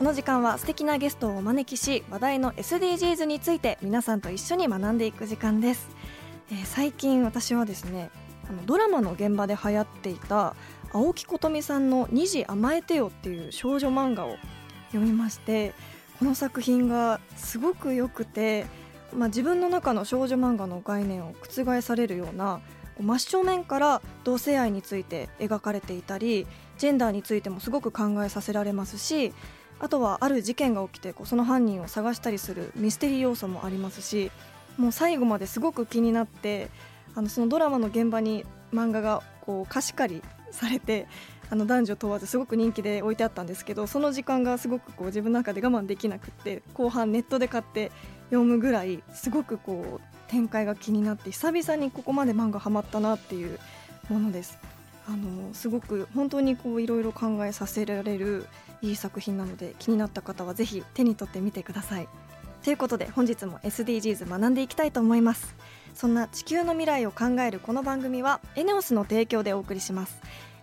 この時間は素敵なゲストをお招きし話題の SDGs について皆さんと一緒に学んでいく時間です、えー最近私はですねあのドラマの現場で流行っていた青木琴美さんの「虹甘えてよ」っていう少女漫画を読みましてこの作品がすごく良くて、まあ、自分の中の少女漫画の概念を覆されるような真正面から同性愛について描かれていたりジェンダーについてもすごく考えさせられますしあとはある事件が起きてこうその犯人を探したりするミステリー要素もありますしもう最後まですごく気になってあのそのドラマの現場に漫画がこう貸し借りされてあの男女問わずすごく人気で置いてあったんですけどその時間がすごくこう自分の中で我慢できなくって後半ネットで買って読むぐらいすごくこう展開が気になって久々にここまで漫画ハマったなっていうものです。あのすごく本当にこういろいろ考えさせられるいい作品なので気になった方はぜひ手に取ってみてください。ということで本日も SDGs 学んでいきたいと思いますそんな地球の未来を考えるこの番組はエネオスの提供でお送りします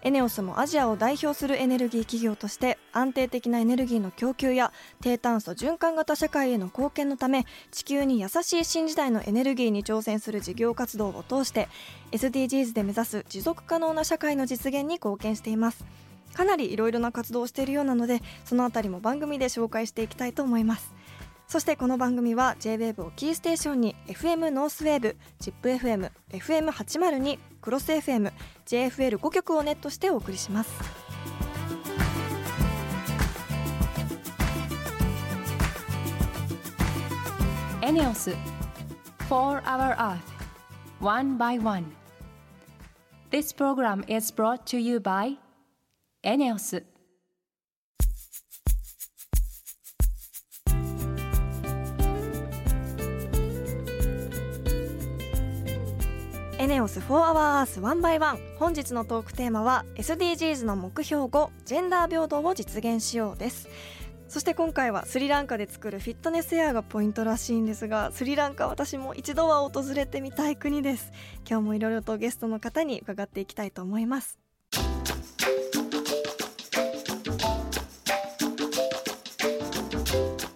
エネオスもアジアを代表するエネルギー企業として安定的なエネルギーの供給や低炭素循環型社会への貢献のため地球に優しい新時代のエネルギーに挑戦する事業活動を通して SDGs で目指す持続可能な社会の実現に貢献しています。かなりいろいろな活動をしているようなのでそのあたりも番組で紹介していきたいと思います。そしてこの番組は JWAVE をキーステーションに FM ノースウェーブ、ZIPFM、FM802、クロス FM、JFL5 曲をネットしてお送りします。ENEOS For Our Earth One by One This program is brought to you by ENEOSネオス For Our Earth by One 本日のトークテーマは SDGs の目標5ジェンダー平等を実現しようです。そして今回はスリランカで作るフィットネスエアがポイントらしいんですがスリランカ私も一度は訪れてみたい国です。今日もいろいろとゲストの方に伺っていきたいと思います。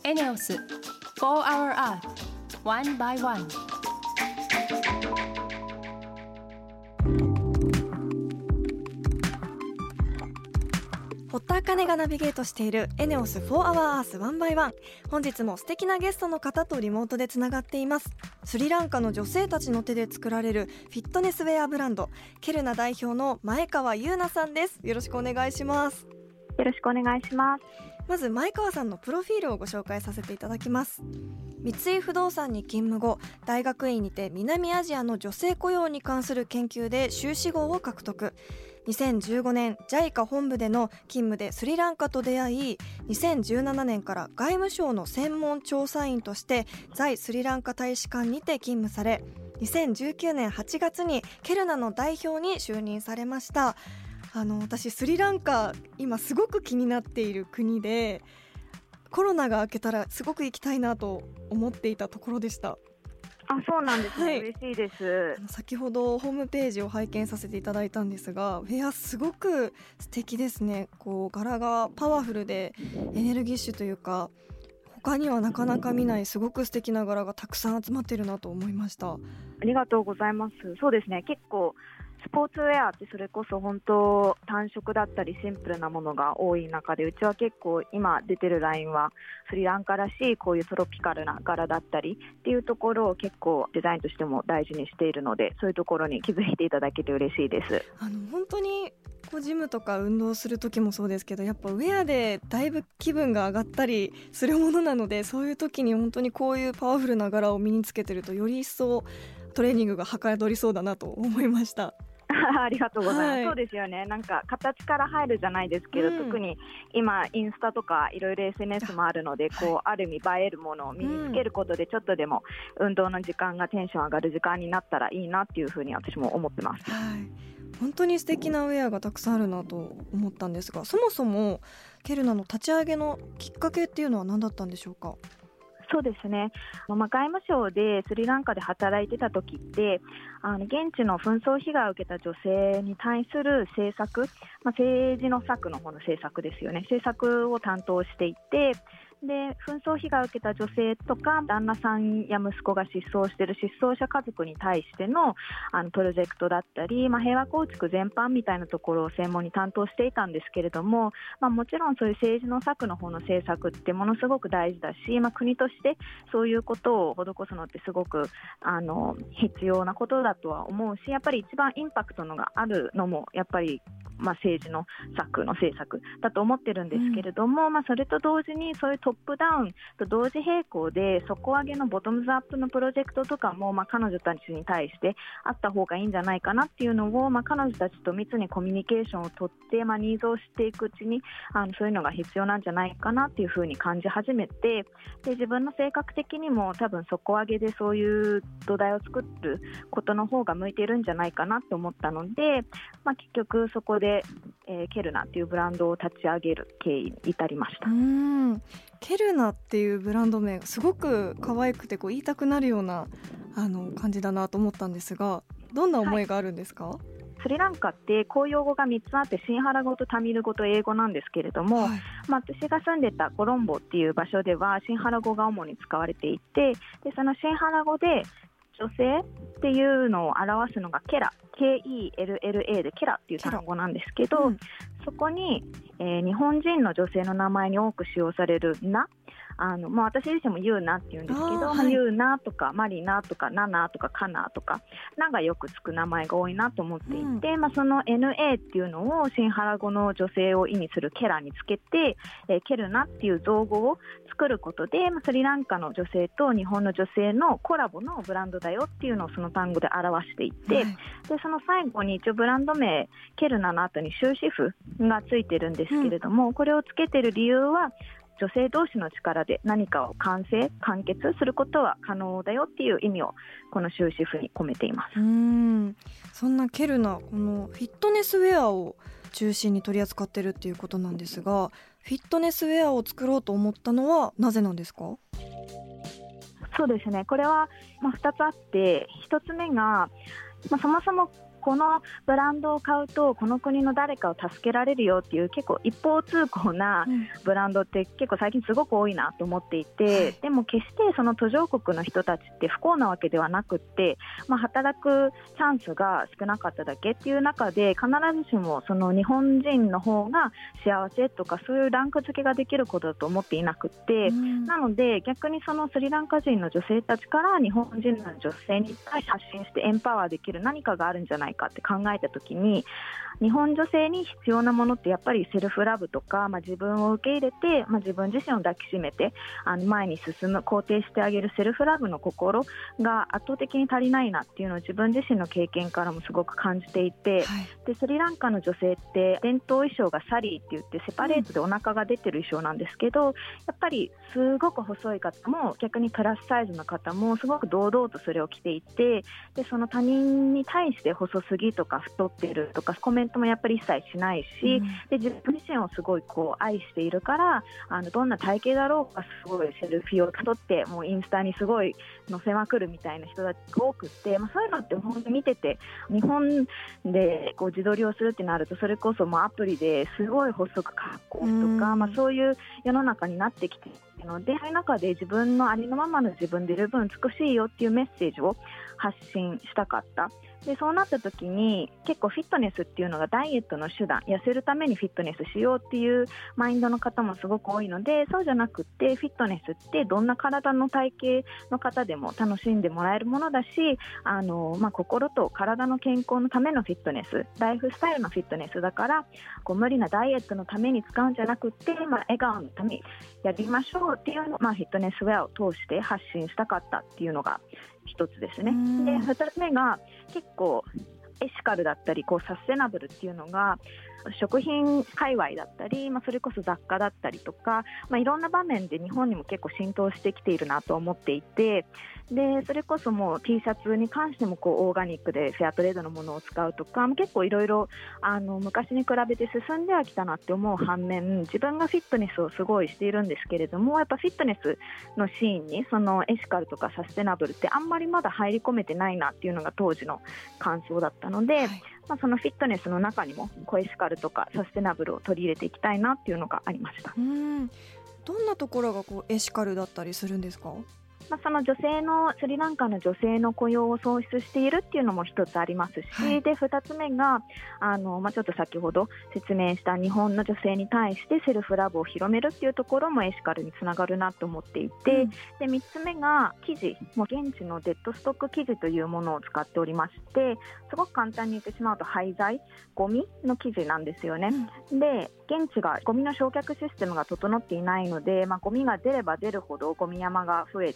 エネオス4 Hour Earth 1 by 1田茜がナビゲートしているエネオス4 Hour Earth One by One 本日も素敵なゲストの方とリモートでつながっています。スリランカの女性たちの手で作られるフィットネスウェアブランド。ケルナ代表の前川優奈さんです。よろしくお願いします。よろしくお願いします。まず前川さんのプロフィールをご紹介させていただきます。三井不動産に勤務後大学院にて南アジアの女性雇用に関する研究で修士号を獲得2015年 JICA 本部での勤務でスリランカと出会い2017年から外務省の専門調査員として在スリランカ大使館にて勤務され2019年8月にケルナの代表に就任されました。あの私スリランカ今すごく気になっている国でコロナが明けたらすごく行きたいなと思っていたところでした。あ、そうなんですね。はい嬉しいです先ほどホームページを拝見させていただいたんですがウェアすごく素敵ですねこう柄がパワフルでエネルギッシュというか他にはなかなか見ないすごく素敵な柄がたくさん集まってるなと思いましたありがとうございます。そうですね。結構スポーツウェアってそれこそ本当単色だったりシンプルなものが多い中でうちは結構今出てるラインはスリランカらしいこういうトロピカルな柄だったりっていうところを結構デザインとしても大事にしているのでそういうところに気づいていただけて嬉しいです。あの本当にこうジムとか運動する時もそうですけどやっぱウェアでだいぶ気分が上がったりするものなのでそういう時に本当にこういうパワフルな柄を身につけてるとより一層トレーニングがはかどりそうだなと思いました。ありがとうございます、はい。そうですよね。なんか形から入るじゃないですけど、うん。特に今インスタとかいろいろ SNS もあるのでこうある意味映えるものを身につけることでちょっとでも運動の時間がテンション上がる時間になったらいいなっていうふうに私も思ってます。はい。本当に素敵なウェアがたくさんあるなと思ったんですがそもそもケルナの立ち上げのきっかけっていうのは何だったんでしょうか？そうですね、まあ、外務省でスリランカで働いてた時ってあの現地の紛争被害を受けた女性に対する政策、まあ、政治の策の方の政策ですよね。政策を担当していてで紛争被害を受けた女性とか旦那さんや息子が失踪している失踪者家族に対してのあのプロジェクトだったり、まあ、平和構築全般みたいなところを専門に担当していたんですけれども、まあ、もちろんそういう政治の策の方の政策ってものすごく大事だし、まあ、国としてそういうことを施すのってすごくあの必要なことだとは思うしやっぱり一番インパクトのがあるのもやっぱり、まあ、政治の策の政策だと思ってるんですけれども、まあ、それと同時にそういうトップダウンと同時並行で底上げのボトムズアップのプロジェクトとかも、まあ、彼女たちに対してあった方がいいんじゃないかなっていうのを、まあ、彼女たちと密にコミュニケーションを取って、まあ、ニーズを知っていくうちにあのそういうのが必要なんじゃないかなっていうふうに感じ始めてで自分の性格的にも多分底上げでそういう土台を作ることの方が向いているんじゃないかなと思ったので、まあ、結局そこで、えーケルナっていうブランドを立ち上げる経緯に至りました。う。ーん。ケルナっていうブランド名すごく可愛くてこう言いたくなるようなあの感じだなと思ったんですがどんな思いがあるんですか、スリランカって公用語が3つあってシンハラ語とタミル語と英語なんですけれども、はい。まあ、私が住んでたコロンボっていう場所ではシンハラ語が主に使われていてでそのシンハラ語で女性っていうのを表すのがケラ。K-E-L-L-A でケラっていう単語なんですけど、うん。そこに、えー日本人の女性の名前に多く使用される「な」あのまあ、私自身も「ユーナ」って言うんですけど「あーはい。まあユーナ」とか「マリナ」とか「ナナ」とか「カナ」とか「ナ」がよくつく名前が多いなと思っていて、まあ、その「NA」っていうのをシンハラ語の女性を意味するケラにつけて、えーケルナっていう造語を作ることで、まあ、スリランカの女性と日本の女性のコラボのブランドだよっていうのをその単語で表していて、はい。でその最後に一応ブランド名ケルナの後に終止符がついてるんですけれども、これをつけてる理由は女性同士の力で何かを完成完結することは可能だよっていう意味をこの終止符に込めています。うーん。そんなケルナこのフィットネスウェアを中心に取り扱ってるっていうことなんですがフィットネスウェアを作ろうと思ったのはなぜなんですか？そうですね。これは、まあ、2つあって1つ目が、まあ、そもそもこのブランドを買うとこの国の誰かを助けられるよっていう結構一方通行なブランドって結構最近すごく多いなと思っていて、はいでも決してその途上国の人たちって不幸なわけではなくって、まあ、働くチャンスが少なかっただけっていう中で必ずしもその日本人の方が幸せとかそういうランク付けができることだと思っていなくって。うんなので逆にそのスリランカ人の女性たちから日本人の女性に対して発信してエンパワーできる何かがあるんじゃないかって考えた時に日本女性に必要なものってやっぱりセルフラブとか、まあ、自分を受け入れて、まあ、自分自身を抱きしめてあの前に進む肯定してあげるセルフラブの心が圧倒的に足りないなっていうのを自分自身の経験からもすごく感じていて。はいでスリランカの女性って伝統衣装がサリーって言ってセパレートでお腹が出てる衣装なんですけど、やっぱりすごく細い方も逆にプラスサイズの方もすごく堂々とそれを着ていてでその他人に対して細すぎとか太ってるとかコメントもやっぱり一切しないし、うんで自分自身をすごいこう愛しているからあのどんな体型だろうがすごいセルフィーを撮ってもうインスタにすごい載せまくるみたいな人たちが多くって、まあ、そういうのって本当に見てて日本でこう自撮りをするってなるとそれこそもうアプリですごい細く格好とうんか、まあ、そういう世の中になってきてるのでそういう中で自分のありのままの自分で十分美しいよっていうメッセージを発信したかった。でそうなった時に結構フィットネスっていうのがダイエットの手段痩せるためにフィットネスしようっていうマインドの方もすごく多いのでそうじゃなくってフィットネスってどんな体の体型の方でも楽しんでもらえるものだしあの、まあ、心と体の健康のためのフィットネスライフスタイルのフィットネスだからこう無理なダイエットのために使うんじゃなくって、まあ、笑顔のためにやりましょうっていうのを、まあ、フィットネスウェアを通して発信したかったっていうのが一つですね。うんで2つ目が結構エシカルだったりこうサステナブルっていうのが食品界隈だったり、まあ、それこそ雑貨だったりとか、まあ、いろんな場面で日本にも結構浸透してきているなと思っていてでそれこそもう T シャツに関してもこうオーガニックでフェアトレードのものを使うとか結構いろいろ昔に比べて進んではきたなって思う反面自分がフィットネスをすごいしているんですけれどもやっぱフィットネスのシーンにそのエシカルとかサステナブルってあんまりまだ入り込めてないなっていうのが当時の感想だったので、はい、まあ、そのフィットネスの中にもコエシカルとかサステナブルを取り入れていきたいなっていうのがありました。うんどんなところがこうエシカルだったりするんですか？まあ、その女性のスリランカの女性の雇用を創出しているっていうのも一つありますし、はい、で2つ目があの、まあ、ちょっと先ほど説明した日本の女性に対してセルフラブを広めるっていうところもエシカルにつながるなと思っていて、うん、で3つ目が生地もう現地のデッドストック生地というものを使っておりましてすごく簡単に言ってしまうと廃材ゴミの生地なんですよね。うん、で現地がゴミの焼却システムが整っていないので、まあ、ゴミが出れば出るほどゴミ山が増え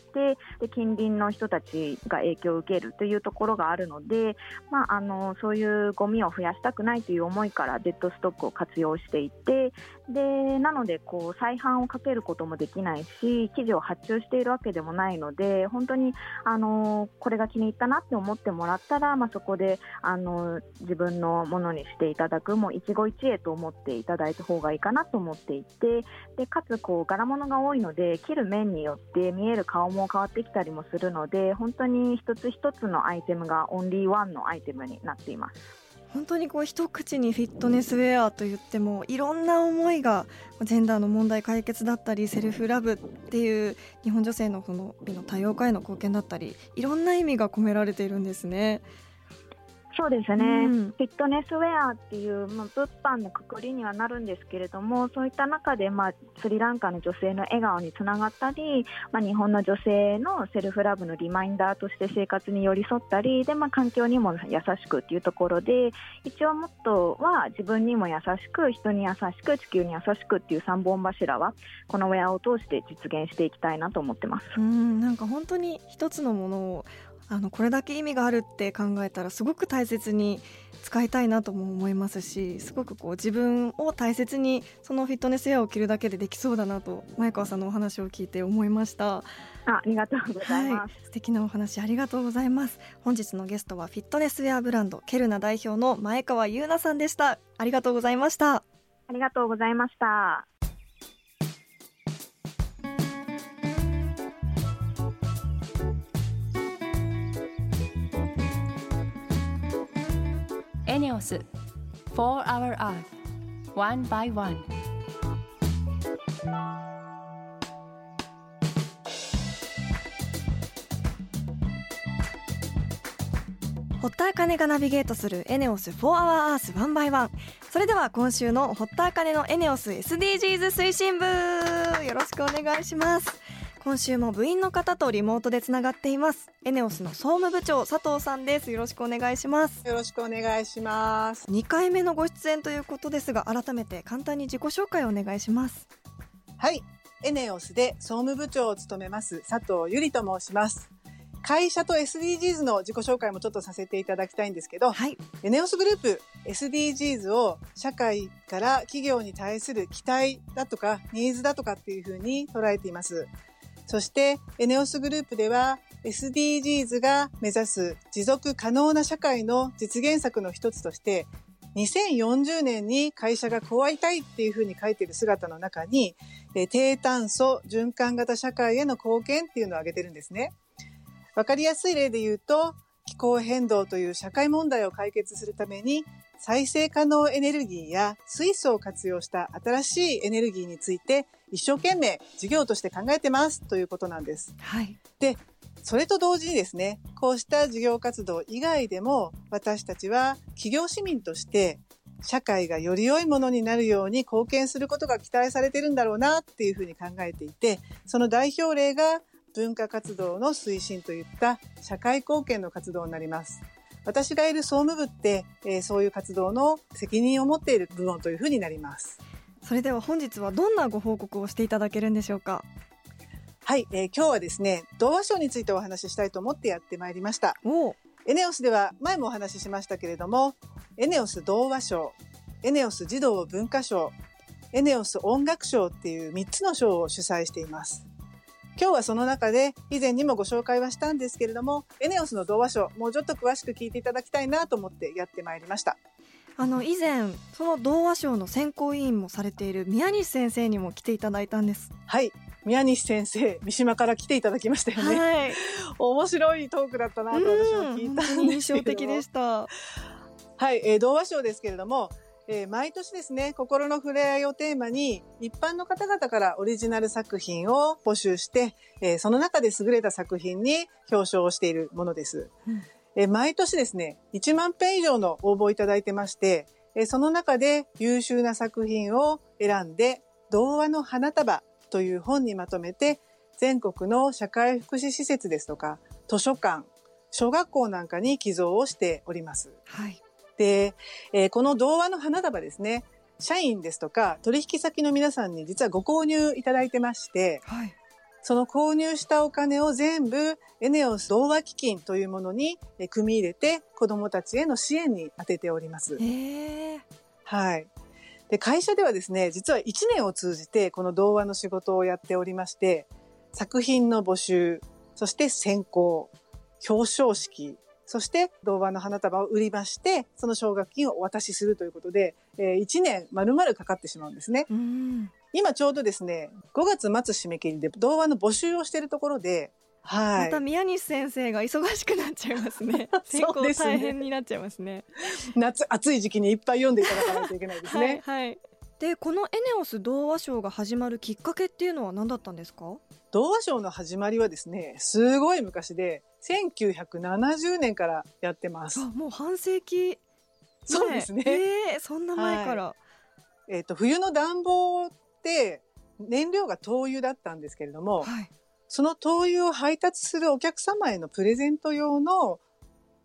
で近隣の人たちが影響を受けるというところがあるので、まあ、あのそういうゴミを増やしたくないという思いからデッドストックを活用していてでなのでこう再販をかけることもできないし記事を発注しているわけでもないので本当にあのこれが気に入ったなって思ってもらったら、まあ、そこであの自分のものにしていただくもう一期一会と思っていただいた方がいいかなと思っていてでかつこう柄物が多いので切る面によって見える顔も変わってきたりもするので本当に一つ一つのアイテムがオンリーワンのアイテムになっています。本当にこう一口にフィットネスウェアと言ってもいろんな思いがジェンダーの問題解決だったりセルフラブっていう日本女性のこの美の多様化への貢献だったりいろんな意味が込められているんですね。そうですね、うん、フィットネスウェアっていう、まあ、物販のくくりにはなるんですけれどもそういった中で、まあ、スリランカの女性の笑顔につながったり、まあ、日本の女性のセルフラブのリマインダーとして生活に寄り添ったりで、まあ、環境にも優しくっていうところで一応モットーは自分にも優しく人に優しく地球に優しくっていう3本柱はこのウェアを通して実現していきたいなと思ってます。うんなんか本当に一つのものをあのこれだけ意味があるって考えたらすごく大切に使いたいなとも思いますしすごくこう自分を大切にそのフィットネスウェアを着るだけでできそうだなと前川さんのお話を聞いて思いました。ありがとうございます、はい、素敵なお話ありがとうございます。本日のゲストはフィットネスウェアブランドケルナ代表の前川優奈さんでした。ありがとうございました。ありがとうございました。ネオス For Our Earth One by One. 堀田茜がナビゲートするエネオス For Our Earth One by One それでは今週の堀田茜のエネオス SDGs 推進部。よろしくお願いします。今週も部員の方とリモートでつながっています。エネオスの総務部長佐藤さんです。よろしくお願いします。よろしくお願いします。2回目のご出演ということですが改めて簡単に自己紹介をお願いします。はい。エネオスで総務部長を務めます佐藤ゆりと申します。会社と SDGs の自己紹介もちょっとさせていただきたいんですけど、はい、エネオスグループ SDGs を社会から企業に対する期待だとかニーズだとかっていうふうに捉えています。そして、エネオスグループでは SDGs が目指す持続可能な社会の実現策の一つとして、2040年に会社がこうありたいっていうふうに書いている姿の中に、低炭素循環型社会への貢献っていうのを挙げてるんですね。わかりやすい例で言うと、気候変動という社会問題を解決するために再生可能エネルギーや水素を活用した新しいエネルギーについて一生懸命事業として考えてますということなんです。はい。で、それと同時にですね、こうした事業活動以外でも私たちは企業市民として社会がより良いものになるように貢献することが期待されてるんだろうなっていうふうに考えていて、その代表例が文化活動の推進といった社会貢献の活動になります。私がいる総務部って、えー、そういう活動の責任を持っている部門というふうになります。それでは本日はどんなご報告をしていただけるんでしょうか？はい、えー、今日はですね童話賞についてお話ししたいと思ってやってまいりましたエネオスでは前もお話ししましたけれども、エネオス童話賞、エネオス児童文化賞、エネオス音楽賞っていう3つの賞を主催しています。今日はその中で以前にもご紹介はしたんですけれども、エネオスの童話賞、もうちょっと詳しく聞いていただきたいなと思ってやってまいりました。あの以前その童話賞の選考委員もされている宮西先生にも来ていただいたんです。はい。宮西先生三島から来ていただきましたよね、はい、面白いトークだったなと私も聞いたんです印象的でした。はい、えー、童話賞ですけれどもえー、毎年ですね、心の触れ合いをテーマに、一般の方々からオリジナル作品を募集して、えー、その中で優れた作品に表彰をしているものです。うん、え毎年ですね、1万編以上の応募をいただいてまして、えその中で優秀な作品を選んで、童話の花束という本にまとめて、全国の社会福祉施設ですとか、図書館、小学校なんかに寄贈をしております。はい。で、えー、この童話の花束ですね、社員ですとか取引先の皆さんに実はご購入いただいてまして、はい、その購入したお金を全部エネオス童話基金というものに組み入れて子どもたちへの支援に充てております。はい。で会社ではですね、実は1年を通じてこの童話の仕事をやっておりまして、作品の募集、そして選考、表彰式、そして童話の花束を売りまして、その奨学金をお渡しするということで、えー、1年丸々かかってしまうんですね。今ちょうどですね、5月末締め切りで童話の募集をしているところで、はい。また宮西先生が忙しくなっちゃいますね。結構大変になっちゃいますね。夏、暑い時期にいっぱい読んでいただかないといけないですね。はい、はい。で、このエネオス童話賞が始まるきっかけっていうのは何だったんですか？童話賞の始まりはですね、すごい昔で、1970年からやってます。もう半世紀そうですね。えー、そんな前から。はい、えっ、ー、と、冬の暖房燃料が灯油だったんですけれども、はい、その灯油を配達するお客様へのプレゼント用の、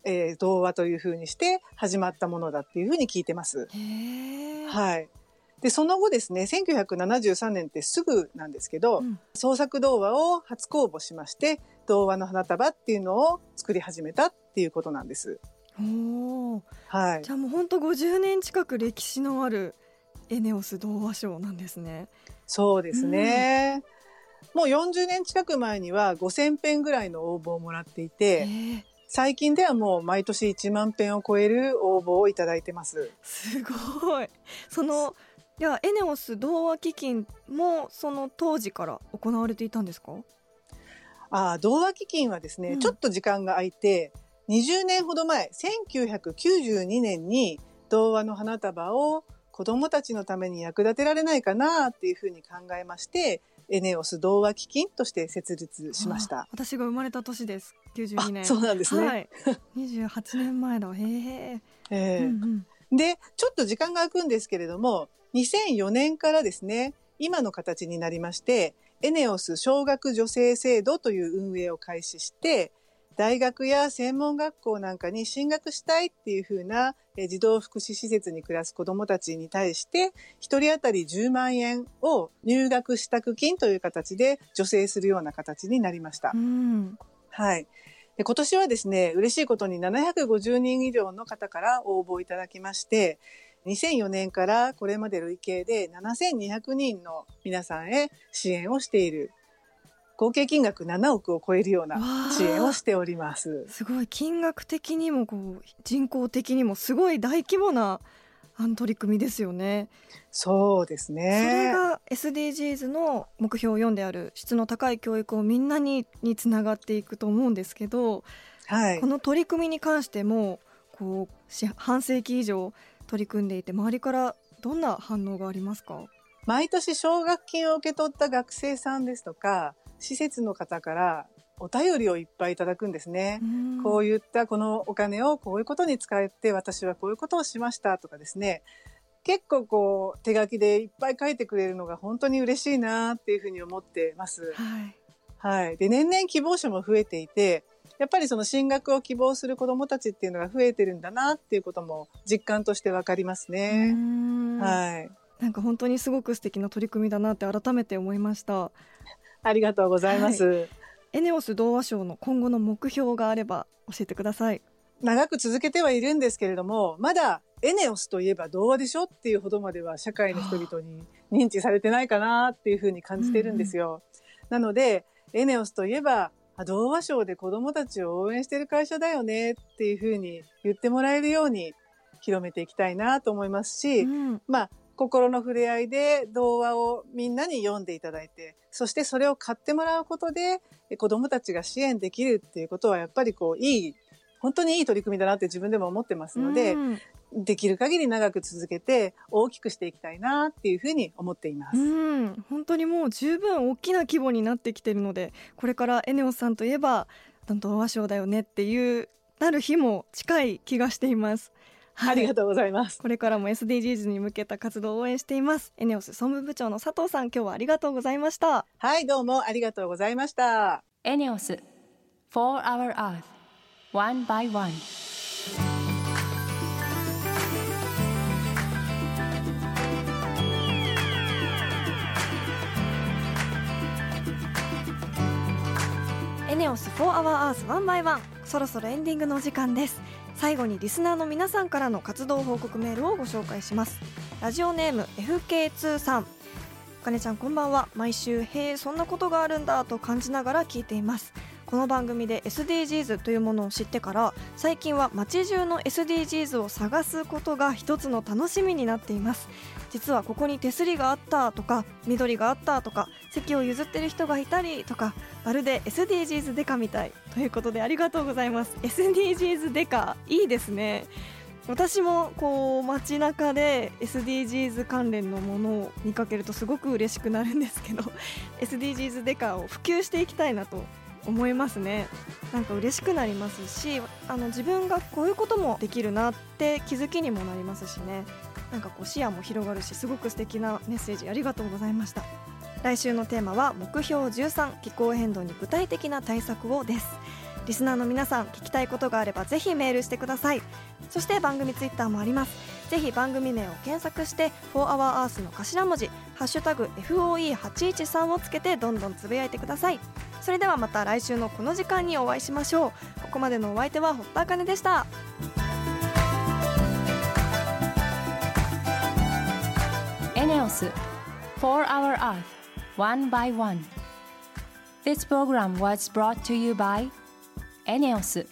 えー、童話というふうにして始まったものだっていうふうに聞いてます。はい。で、その後ですね、1973年ってすぐなんですけど、うん、創作童話を初公募しまして、童話の花束っていうのを作り始めたっていうことなんです。おはい。じゃあもう本当50年近く歴史のあるエネオス童話賞なんですね。そうですね。うん、もう40年近く前には5000編ぐらいの応募をもらっていて、最近ではもう毎年1万編を超える応募をいただいてます。すごい。その、ではエネオス童話基金もその当時から行われていたんですか？あ童話基金はですね、うん、ちょっと時間が空いて、20年ほど前、1992年に童話の花束を子供たちのために役立てられないかなっていうふうに考えまして、エネオス童話基金として設立しました。私が生まれた年です。92年。そうなんですね。はい、28年前だ。へえ。えー、うんうん、で、ちょっと時間が空くんですけれども、2004年からですね、今の形になりまして、エネオス小学女性制度という運営を開始して、大学や専門学校なんかに進学したいっていうふうな児童福祉施設に暮らす子どもたちに対して、1人当たり10万円を入学支度金という形で助成するような形になりました。はい。で今年はですね、嬉しいことに750人以上の方から応募いただきまして、2004年からこれまで累計で7200人の皆さんへ支援をしている合計金額7億を超えるような支援をしております。すごい金額的にもこう人口的にもすごい大規模な取り組みですよね。そうですね。それが SDGs の目標4である質の高い教育をみんなににつながっていくと思うんですけど、はい、この取り組みに関してもこう半世紀以上取り組んでいて周りからどんな反応がありますか？毎年奨学金を受け取った学生さんですとか施設の方からお便りをいっぱいいただくんですね。こういったこのお金をこういうことに使って私はこういうことをしましたとかですね。結構こう手書きでいっぱい書いてくれるのが本当に嬉しいなっていうふうに思ってます。はい。はい。で、年々希望者も増えていて、やっぱりその進学を希望する子どもたちっていうのが増えてるんだなっていうことも実感としてわかりますね。はい。なんか本当にすごく素敵な取り組みだなって改めて思いました。ありがとうございます。はい、エネオス童話賞の今後の目標があれば教えてください。長く続けてはいるんですけれども、まだエネオスといえば童話でしょっていうほどまでは社会の人々に認知されてないかなっていうふうに感じてるんですよ。なので、エネオスといえば、童話賞で子供たちを応援してる会社だよねっていうふうに言ってもらえるように広めていきたいなと思いますし、うん、まあ、心の触れ合いで童話をみんなに読んでいただいて、そしてそれを買ってもらうことで子供たちが支援できるっていうことはやっぱりこういい、本当にいい取り組みだなって自分でも思ってますので、うん、できる限り長く続けて大きくしていきたいなっていうふうに思っています。うん、本当にもう十分大きな規模になってきてるので、これからエネオスさんといえば、童話賞だよねっていうなる日も近い気がしています。はい、ありがとうございます。これからも SDGs に向けた活動を応援しています。エネオス総務部長の佐藤さん、今日はありがとうございました。はい、どうもありがとうございました。エネオス For Our Earth One by One エネオス4 Our Earth One by One そろそろエンディングのお時間です最後にリスナーの皆さんからの活動報告メールをご紹介します。ラジオネーム FK2 さん。かねちゃんこんばんは。毎週へえそんなことがあるんだと感じながら聞いています。この番組で SDGs というものを知ってから最近は街中の SDGs を探すことが一つの楽しみになっています。実はここに手すりがあったとか緑があったとか席を譲ってる人がいたりとかまるで SDGs デカみたい。ということでありがとうございます。SDGs デカいいですね。私もこう街中で SDGs 関連のものを見かけるとすごく嬉しくなるんですけど SDGs デカを普及していきたいなと思いますね。なんか嬉しくなりますしあの自分がこういうこともできるなって気づきにもなりますしね。なんかこう視野も広がるしすごく素敵なメッセージありがとうございました。来週のテーマは目標13気候変動に具体的な対策をです。リスナーの皆さん聞きたいことがあればぜひメールしてください。そして番組ツイッターもあります。ぜひ番組名を検索して「4HourEarth」の頭文字「ハッシュタグ #FOE813」をつけてどんどんつぶやいてください。それではまた来週のこの時間にお会いしましょう。ここまでのお相手は堀田茜でした。ENEOS 4 Hour Earth One by One. This program was brought to you by ENEOS